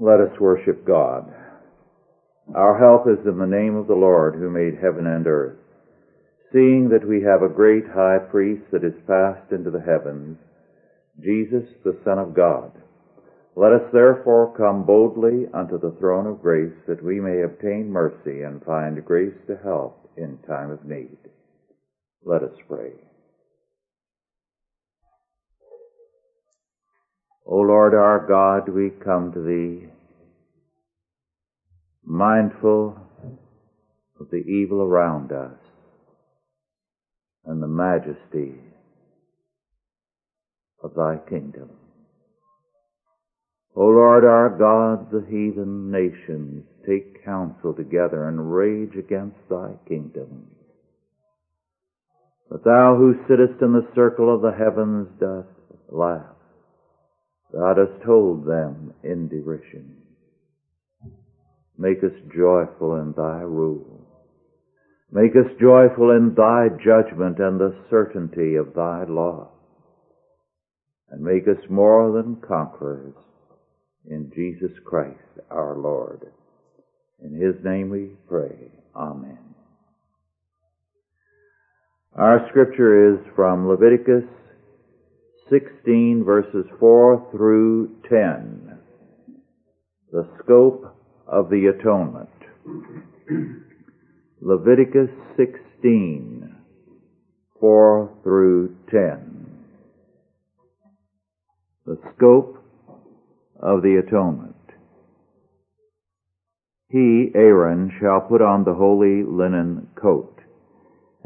Let us worship God. Our help is in the name of the Lord who made heaven and earth. Seeing that we have a great high priest that is passed into the heavens, Jesus the Son of God, let us therefore come boldly unto the throne of grace that we may obtain mercy and find grace to help in time of need. Let us pray. O Lord our God, we come to Thee mindful of the evil around us and the majesty of Thy kingdom. O Lord our God, the heathen nations take counsel together and rage against Thy kingdom. But Thou who sittest in the circle of the heavens dost laugh. Thou dost told them in derision. Make us joyful in Thy rule. Make us joyful in Thy judgment and the certainty of Thy law. And make us more than conquerors in Jesus Christ our Lord. In His name we pray. Amen. Our scripture is from Leviticus 16 verses 4 through 10. The scope of the atonement. Leviticus 16 4 through 10. The scope of the atonement. He, Aaron, shall put on the holy linen coat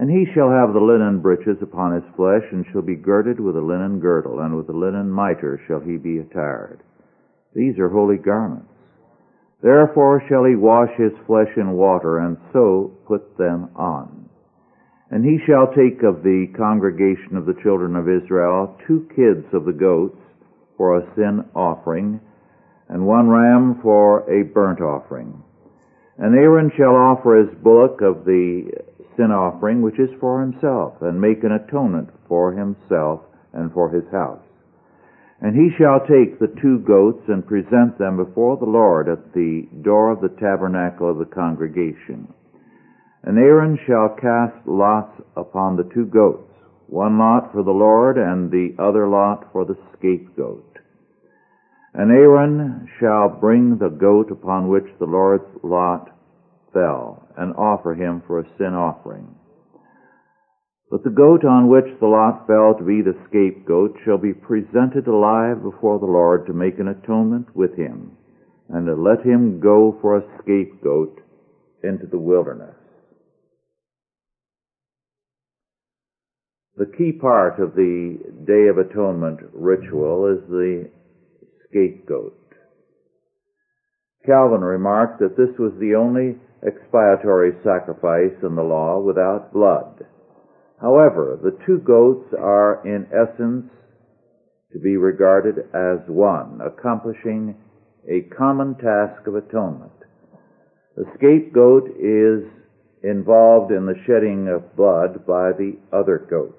and he shall have the linen breeches upon his flesh, and shall be girded with a linen girdle, and with a linen mitre shall he be attired. These are holy garments. Therefore shall he wash his flesh in water, and so put them on. And he shall take of the congregation of the children of Israel two kids of the goats for a sin offering, and one ram for a burnt offering. And Aaron shall offer his bullock of the sin offering which is for himself, and make an atonement for himself and for his house. And he shall take the two goats and present them before the Lord at the door of the tabernacle of the congregation. And Aaron shall cast lots upon the two goats, one lot for the Lord and the other lot for the scapegoat. And Aaron shall bring the goat upon which the Lord's lot fell and offer him for a sin offering. But the goat on which the lot fell to be the scapegoat shall be presented alive before the Lord to make an atonement with him, and to let him go for a scapegoat into the wilderness. The key part of the Day of Atonement ritual is the scapegoat. Calvin remarked that this was the only expiatory sacrifice in the law without blood. However, the two goats are in essence to be regarded as one, accomplishing a common task of atonement. The scapegoat is involved in the shedding of blood by the other goat.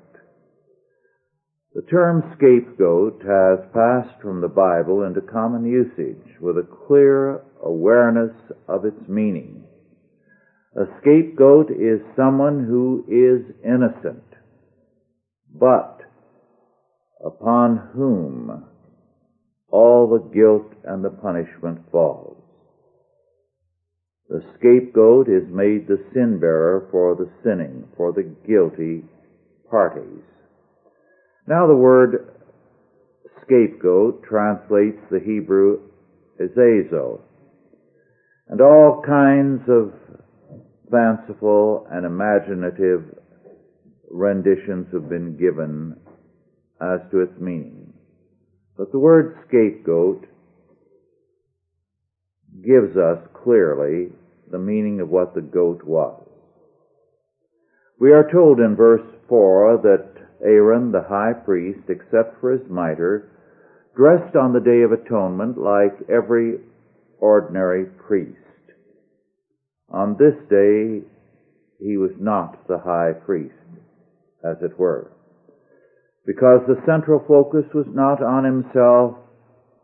The term scapegoat has passed from the Bible into common usage with a clear awareness of its meaning. A scapegoat is someone who is innocent, but upon whom all the guilt and the punishment falls. The scapegoat is made the sin bearer for the sinning, for the guilty parties. Now the word scapegoat translates the Hebrew azazel, and all kinds of fanciful and imaginative renditions have been given as to its meaning. But the word scapegoat gives us clearly the meaning of what the goat was. We are told in verse 4 that Aaron, the high priest, except for his mitre, dressed on the Day of Atonement like every ordinary priest. On this day, he was not the high priest, as it were, because the central focus was not on himself,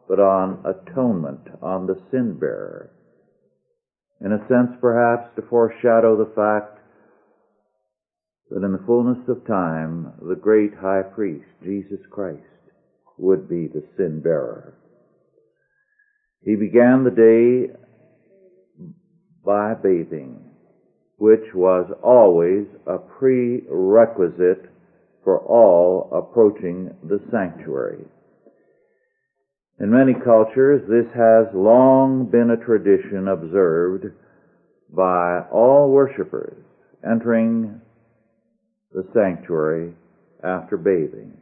but on atonement, on the sin bearer. In a sense, perhaps, to foreshadow the fact that in the fullness of time, the great high priest, Jesus Christ, would be the sin bearer. He began the day by bathing, which was always a prerequisite for all approaching the sanctuary. In many cultures, this has long been a tradition observed by all worshippers entering the sanctuary after bathing,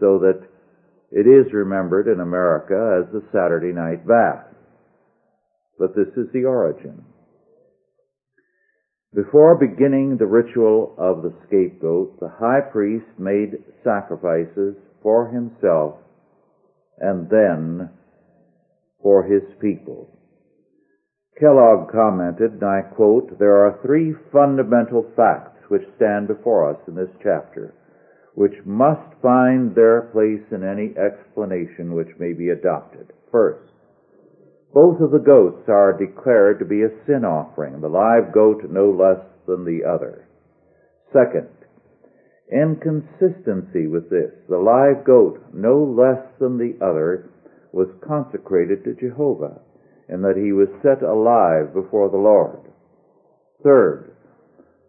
so that it is remembered in America as the Saturday night bath. But this is the origin. Before beginning the ritual of the scapegoat, the high priest made sacrifices for himself and then for his people. Kellogg commented, and I quote, There are three fundamental facts which stand before us in this chapter, which must find their place in any explanation which may be adopted. First, both of the goats are declared to be a sin offering, the live goat no less than the other. Second, in consistency with this, the live goat no less than the other was consecrated to Jehovah, in that he was set alive before the Lord. Third,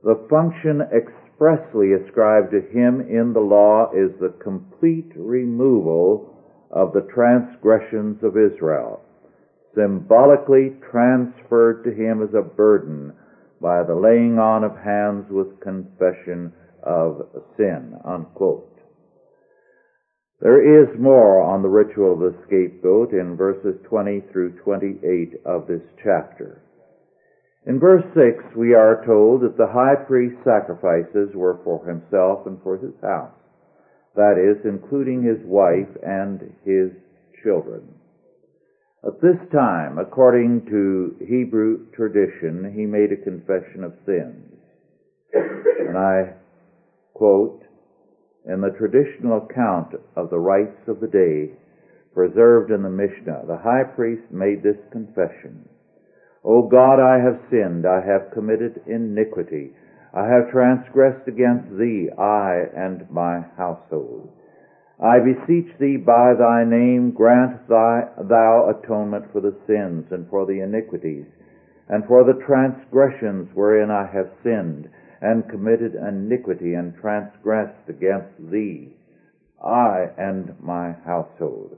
the function expressly ascribed to him in the law is the complete removal of the transgressions of Israel symbolically transferred to him as a burden by the laying on of hands with confession of sin. Unquote. There is more on the ritual of the scapegoat in verses 20 through 28 of this chapter. In verse 6, we are told that the high priest's sacrifices were for himself and for his house. That is, including his wife and his children. At this time, according to Hebrew tradition, he made a confession of sins. And I quote, in the traditional account of the rites of the day preserved in the Mishnah, the high priest made this confession. O God, I have sinned, I have committed iniquity, I have transgressed against thee, I and my household. I beseech thee by thy name, grant thy, thou atonement for the sins and for the iniquities and for the transgressions wherein I have sinned and committed iniquity and transgressed against thee, I and my household.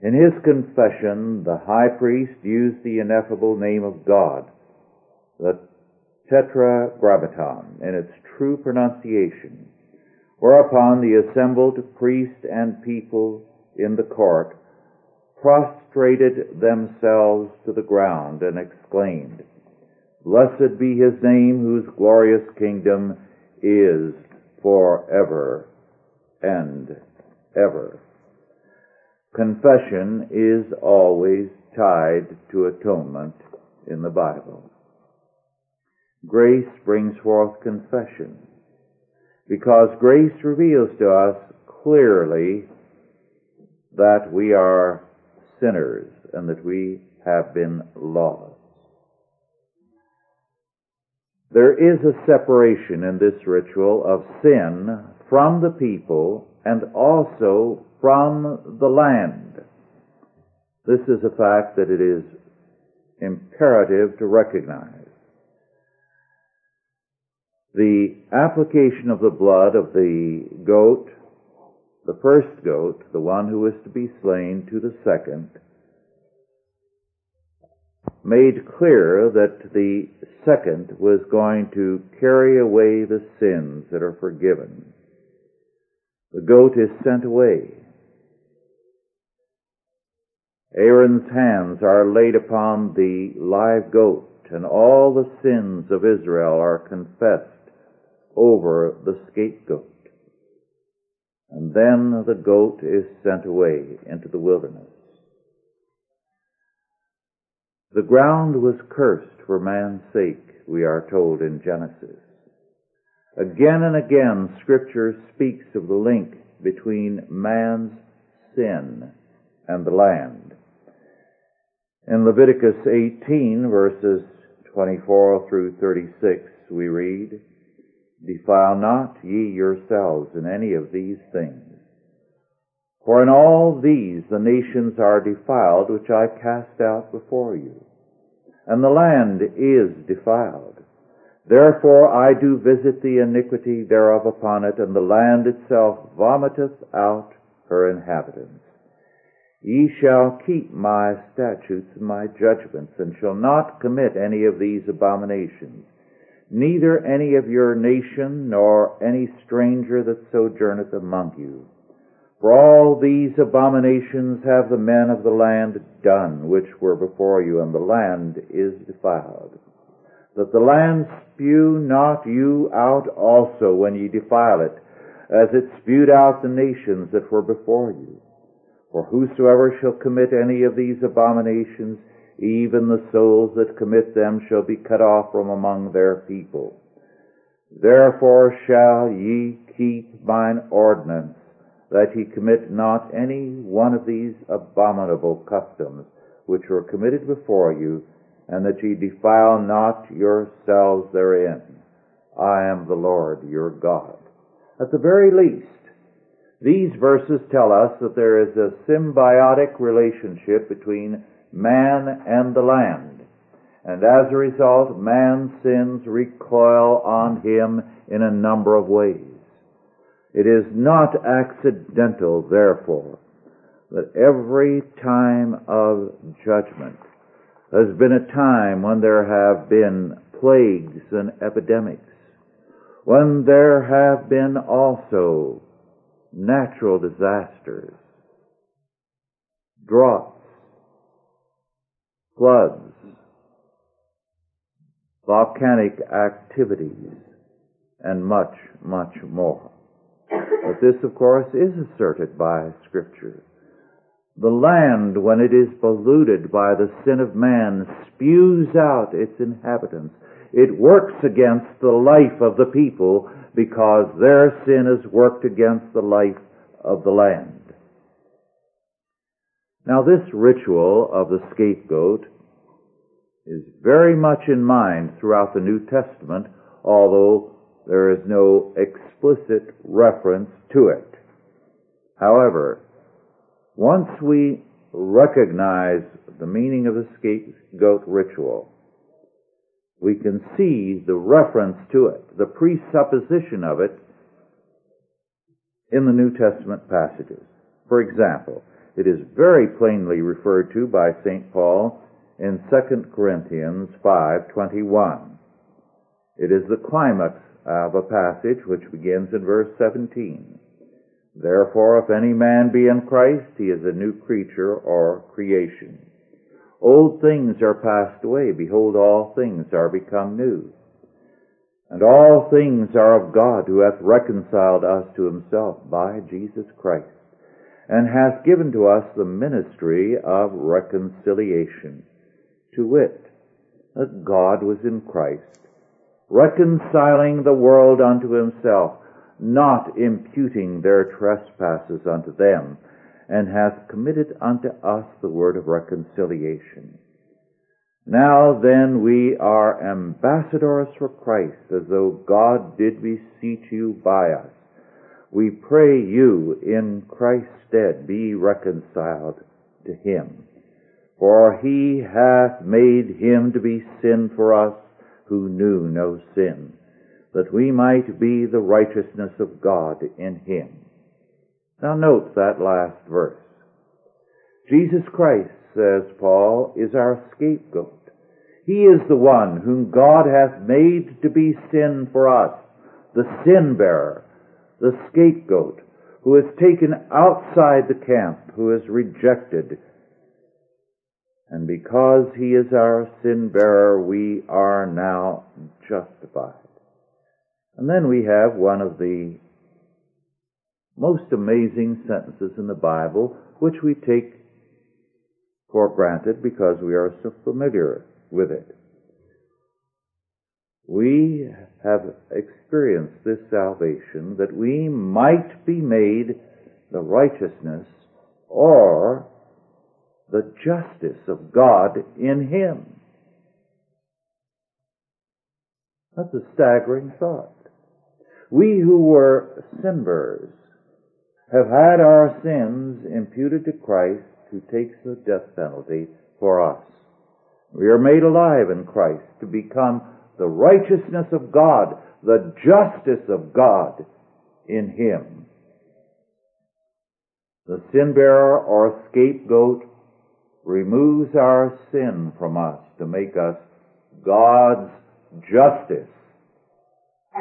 In his confession, the high priest used the ineffable name of God, the tetragrammaton, in its true pronunciation Whereupon the assembled priest and people in the court prostrated themselves to the ground and exclaimed, Blessed be his name whose glorious kingdom is forever and ever. Confession is always tied to atonement in the Bible. Grace brings forth confession because grace reveals to us clearly that we are sinners and that we have been lost. There is a separation in this ritual of sin from the people and also from the land. This is a fact that it is imperative to recognize the application of the blood of the goat, the first goat, the one who was to be slain, to the second, made clear that the second was going to carry away the sins that are forgiven. The goat is sent away. Aaron's hands are laid upon the live goat, and all the sins of Israel are confessed over the scapegoat. And then the goat is sent away into the wilderness. The ground was cursed for man's sake, we are told in Genesis. Again and again, Scripture speaks of the link between man's sin and the land. In Leviticus 18 verses 24 through 36 we read, Defile not ye yourselves in any of these things. For in all these the nations are defiled which I cast out before you, and the land is defiled. Therefore I do visit the iniquity thereof upon it, and the land itself vomiteth out her inhabitants. Ye shall keep my statutes and my judgments, and shall not commit any of these abominations, neither any of your nation, nor any stranger that sojourneth among you. For all these abominations have the men of the land done, which were before you, and the land is defiled that the land spew not you out also when ye defile it, as it spewed out the nations that were before you. For whosoever shall commit any of these abominations, even the souls that commit them shall be cut off from among their people. Therefore shall ye keep mine ordinance, that ye commit not any one of these abominable customs, which were committed before you, and that ye defile not yourselves therein. I am the Lord your God. At the very least, these verses tell us that there is a symbiotic relationship between man and the land. And as a result, man's sins recoil on him in a number of ways. It is not accidental, therefore, that every time of judgment has been a time when there have been plagues and epidemics, when there have been also natural disasters, droughts, floods, volcanic activities, and much, much more. But this, of course, is asserted by Scripture. The land, when it is polluted by the sin of man, spews out its inhabitants. It works against the life of the people because their sin has worked against the life of the land. Now this ritual of the scapegoat is very much in mind throughout the New Testament, although there is no explicit reference to it. However, once we recognize the meaning of the scapegoat ritual, we can see the reference to it, the presupposition of it in the New Testament passages. For example, it is very plainly referred to by St. Paul in 2 Corinthians 5:21. It is the climax of a passage which begins in verse 17. Therefore, if any man be in Christ, he is a new creature or creation. Old things are passed away. Behold, all things are become new. And all things are of God, who hath reconciled us to himself by Jesus Christ, and hath given to us the ministry of reconciliation, to wit, that God was in Christ, reconciling the world unto himself, not imputing their trespasses unto them, and hath committed unto us the word of reconciliation. Now then we are ambassadors for Christ, as though God did beseech you by us. We pray you in Christ's stead be reconciled to him. For he hath made him to be sin for us who knew no sin that we might be the righteousness of God in him. Now note that last verse. Jesus Christ, says Paul, is our scapegoat. He is the one whom God hath made to be sin for us, the sin bearer, the scapegoat, who is taken outside the camp, who is rejected. And because he is our sin bearer, we are now justified. And then we have one of the most amazing sentences in the Bible, which we take for granted because we are so familiar with it. We have experienced this salvation that we might be made the righteousness or the justice of God in him. That's a staggering thought. We who were sinbers have had our sins imputed to Christ who takes the death penalty for us. We are made alive in Christ to become the righteousness of God, the justice of God in Him. The sin bearer or scapegoat removes our sin from us to make us God's justice.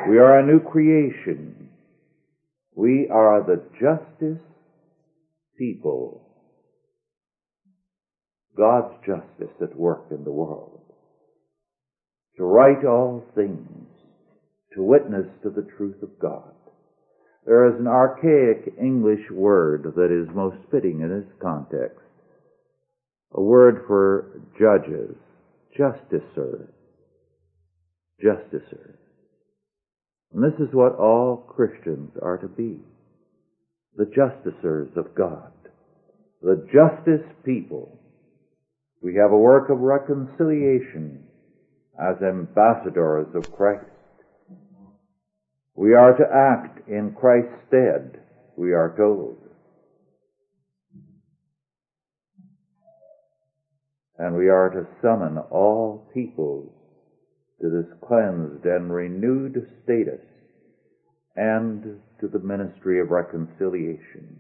We are a new creation. We are the justice people. God's justice at work in the world. To right all things, to witness to the truth of God. There is an archaic English word that is most fitting in this context. A word for judges, justicer, justicer. And this is what all Christians are to be. The justicers of God. The justice people. We have a work of reconciliation as ambassadors of Christ. We are to act in Christ's stead, we are told. And we are to summon all peoples to this cleansed and renewed status and to the ministry of reconciliation.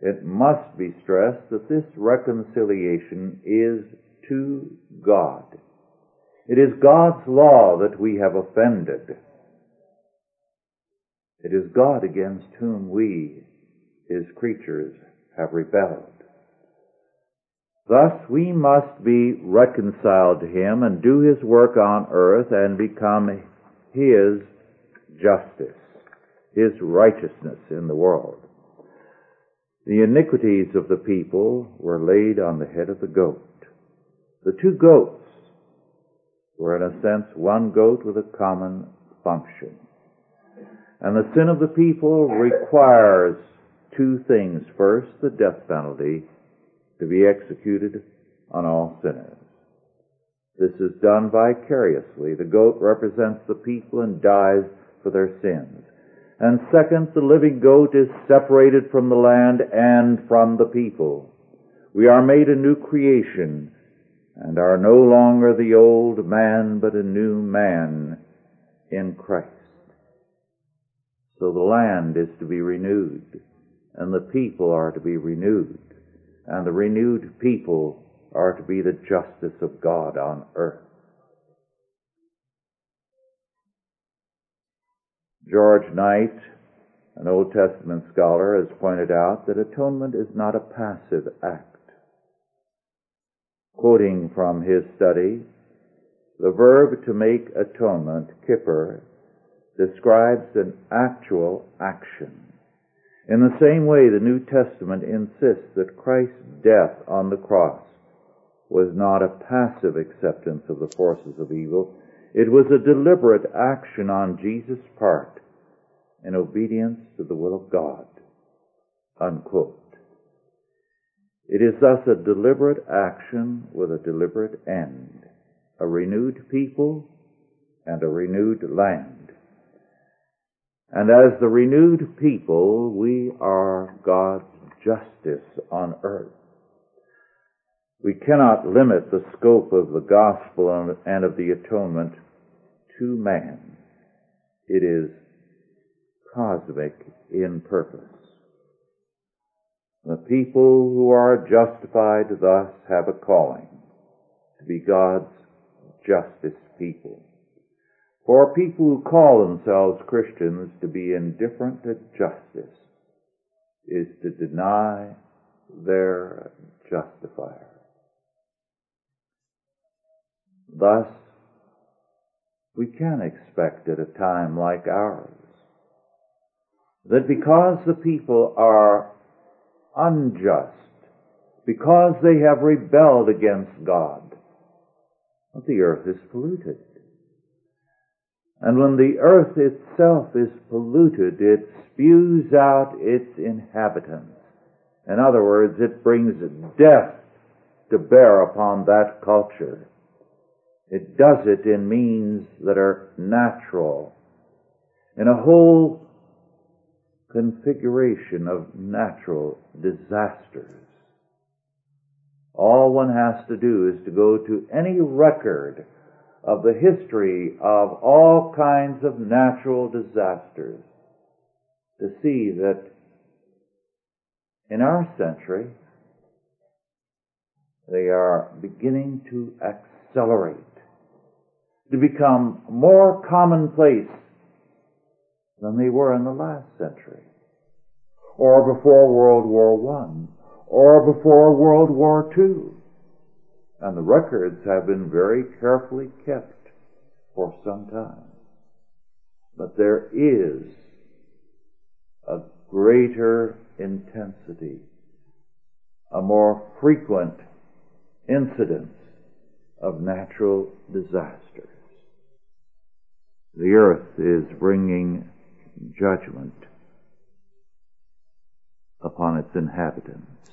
It must be stressed that this reconciliation is to God. It is God's law that we have offended. It is God against whom we, His creatures, have rebelled. Thus we must be reconciled to Him and do His work on earth and become His justice, His righteousness in the world. The iniquities of the people were laid on the head of the goat. The two goats were in a sense one goat with a common function. And the sin of the people requires two things. First, the death penalty to be executed on all sinners. This is done vicariously. The goat represents the people and dies for their sins. And second, the living goat is separated from the land and from the people. We are made a new creation and are no longer the old man, but a new man in Christ. So the land is to be renewed, and the people are to be renewed and the renewed people are to be the justice of God on earth. George Knight, an Old Testament scholar, has pointed out that atonement is not a passive act. Quoting from his study, the verb to make atonement, kippur, describes an actual action. In the same way, the New Testament insists that Christ's death on the cross was not a passive acceptance of the forces of evil. It was a deliberate action on Jesus' part in obedience to the will of God. Unquote. It is thus a deliberate action with a deliberate end. A renewed people and a renewed land. And as the renewed people, we are God's justice on earth. We cannot limit the scope of the gospel and of the atonement to man. It is cosmic in purpose. The people who are justified thus have a calling to be God's justice people. For people who call themselves Christians to be indifferent to justice is to deny their justifier. Thus, we can expect at a time like ours that because the people are unjust, because they have rebelled against God, the earth is polluted. And when the earth itself is polluted, it spews out its inhabitants. In other words, it brings death to bear upon that culture. It does it in means that are natural, in a whole configuration of natural disasters. All one has to do is to go to any record of the history of all kinds of natural disasters to see that in our century they are beginning to accelerate, to become more commonplace than they were in the last century, or before World War One, or before World War Two. And the records have been very carefully kept for some time. But there is a greater intensity, a more frequent incidence of natural disasters. The earth is bringing judgment upon its inhabitants.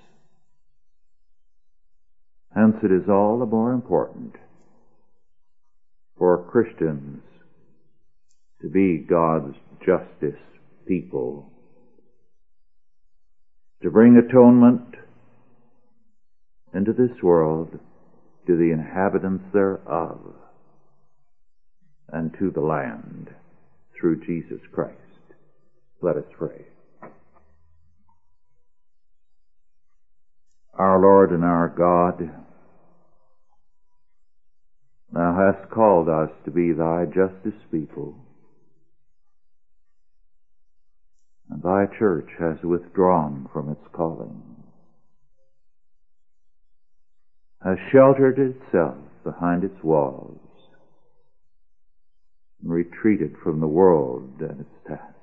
Hence it is all the more important for Christians to be God's justice people, to bring atonement into this world to the inhabitants thereof and to the land through Jesus Christ. Let us pray. Our Lord and our God, Thou hast called us to be Thy justice people, and Thy church has withdrawn from its calling, has sheltered itself behind its walls, and retreated from the world and its task.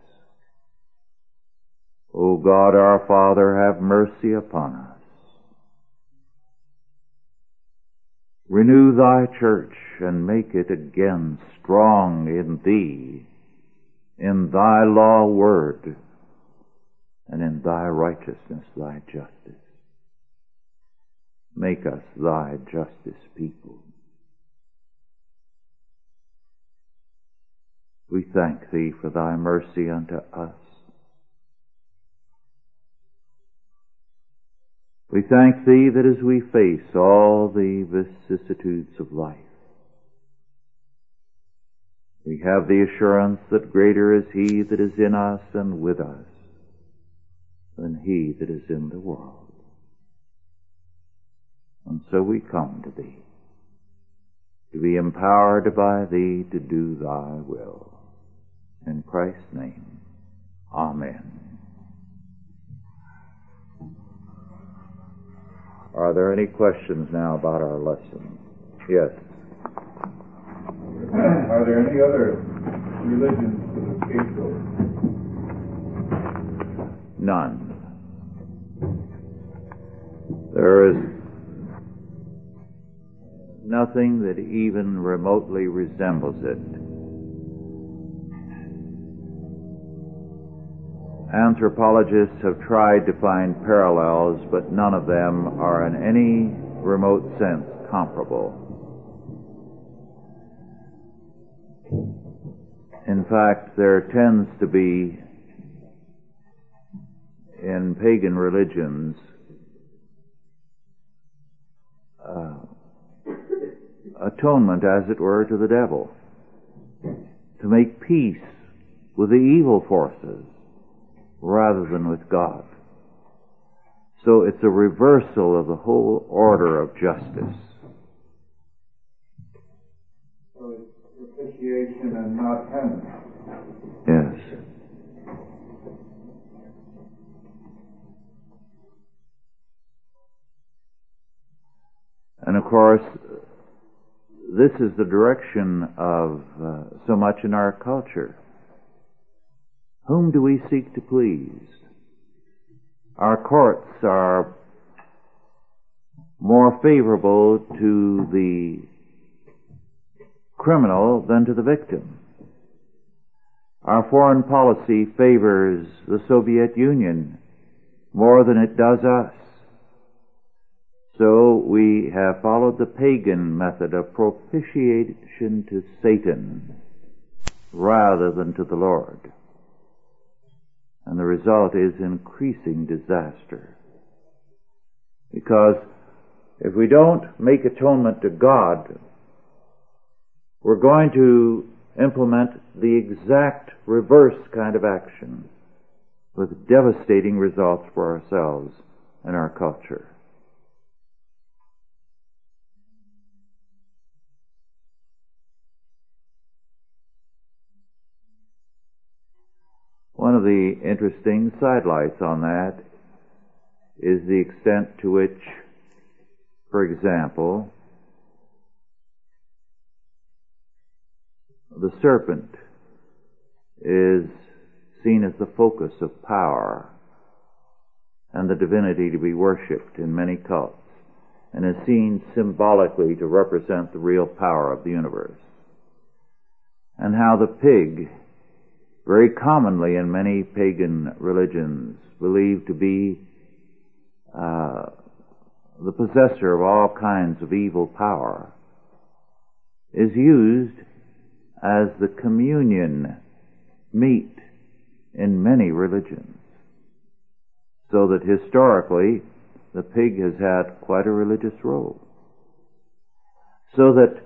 O God our Father, have mercy upon us. Renew thy church and make it again strong in thee, in thy law word, and in thy righteousness, thy justice. Make us thy justice people. We thank thee for thy mercy unto us. We thank Thee that as we face all the vicissitudes of life, we have the assurance that greater is He that is in us and with us than He that is in the world. And so we come to Thee, to be empowered by Thee to do Thy will. In Christ's name, Amen. Are there any questions now about our lesson? Yes. Are there any other religions scapegoat? None. There is nothing that even remotely resembles it. Anthropologists have tried to find parallels, but none of them are in any remote sense comparable. In fact, there tends to be in pagan religions uh, atonement, as it were, to the devil, to make peace with the evil forces rather than with God. So it's a reversal of the whole order of justice. So it's propitiation and not penance. Yes. And of course, this is the direction of uh, so much in our culture. Whom do we seek to please? Our courts are more favorable to the criminal than to the victim. Our foreign policy favors the Soviet Union more than it does us. So we have followed the pagan method of propitiation to Satan rather than to the Lord. And the result is increasing disaster. Because if we don't make atonement to God, we're going to implement the exact reverse kind of action with devastating results for ourselves and our culture. Of the interesting sidelights on that is the extent to which, for example, the serpent is seen as the focus of power and the divinity to be worshipped in many cults and is seen symbolically to represent the real power of the universe. And how the pig, very commonly in many pagan religions, believed to be uh, the possessor of all kinds of evil power, is used as the communion meat in many religions. So that historically, the pig has had quite a religious role. So that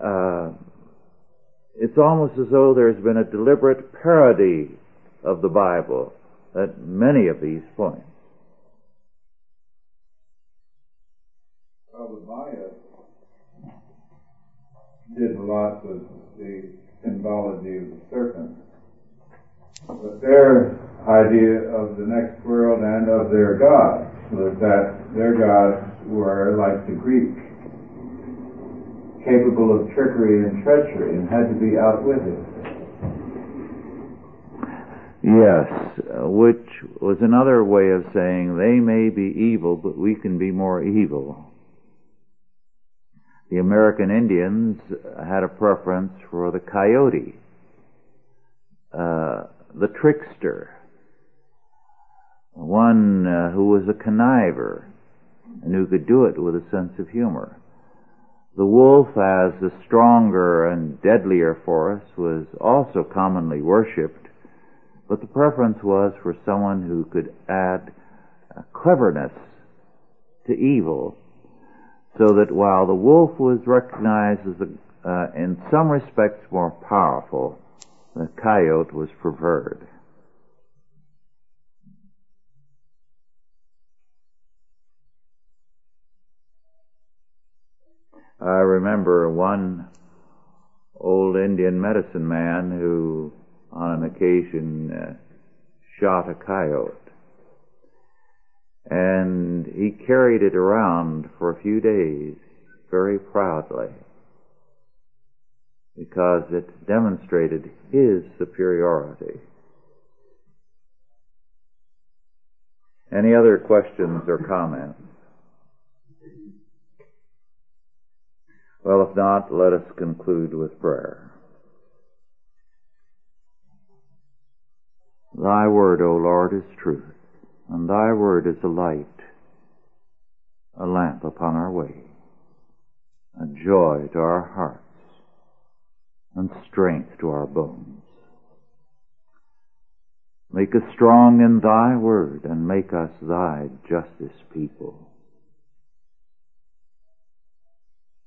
uh, it's almost as though there's been a deliberate parody of the Bible at many of these points. Maya did a lot with the symbology of the serpent. But their idea of the next world and of their gods was that their gods were like the Greek, capable of trickery and treachery and had to be outwitted. Yes, uh, which was another way of saying they may be evil, but we can be more evil. The American Indians had a preference for the coyote, uh, the trickster, one uh, who was a conniver and who could do it with a sense of humor. The wolf, as the stronger and deadlier force, was also commonly worshipped, but the preference was for someone who could add cleverness to evil, so that while the wolf was recognized as, a, uh, in some respects, more powerful, the coyote was preferred. I remember one old Indian medicine man who, on an occasion, uh, shot a coyote. And he carried it around for a few days very proudly because it demonstrated his superiority. Any other questions or comments? Well, if not, let us conclude with prayer. Thy word, O Lord, is truth, and thy word is a light, a lamp upon our way, a joy to our hearts, and strength to our bones. Make us strong in thy word, and make us thy justice people.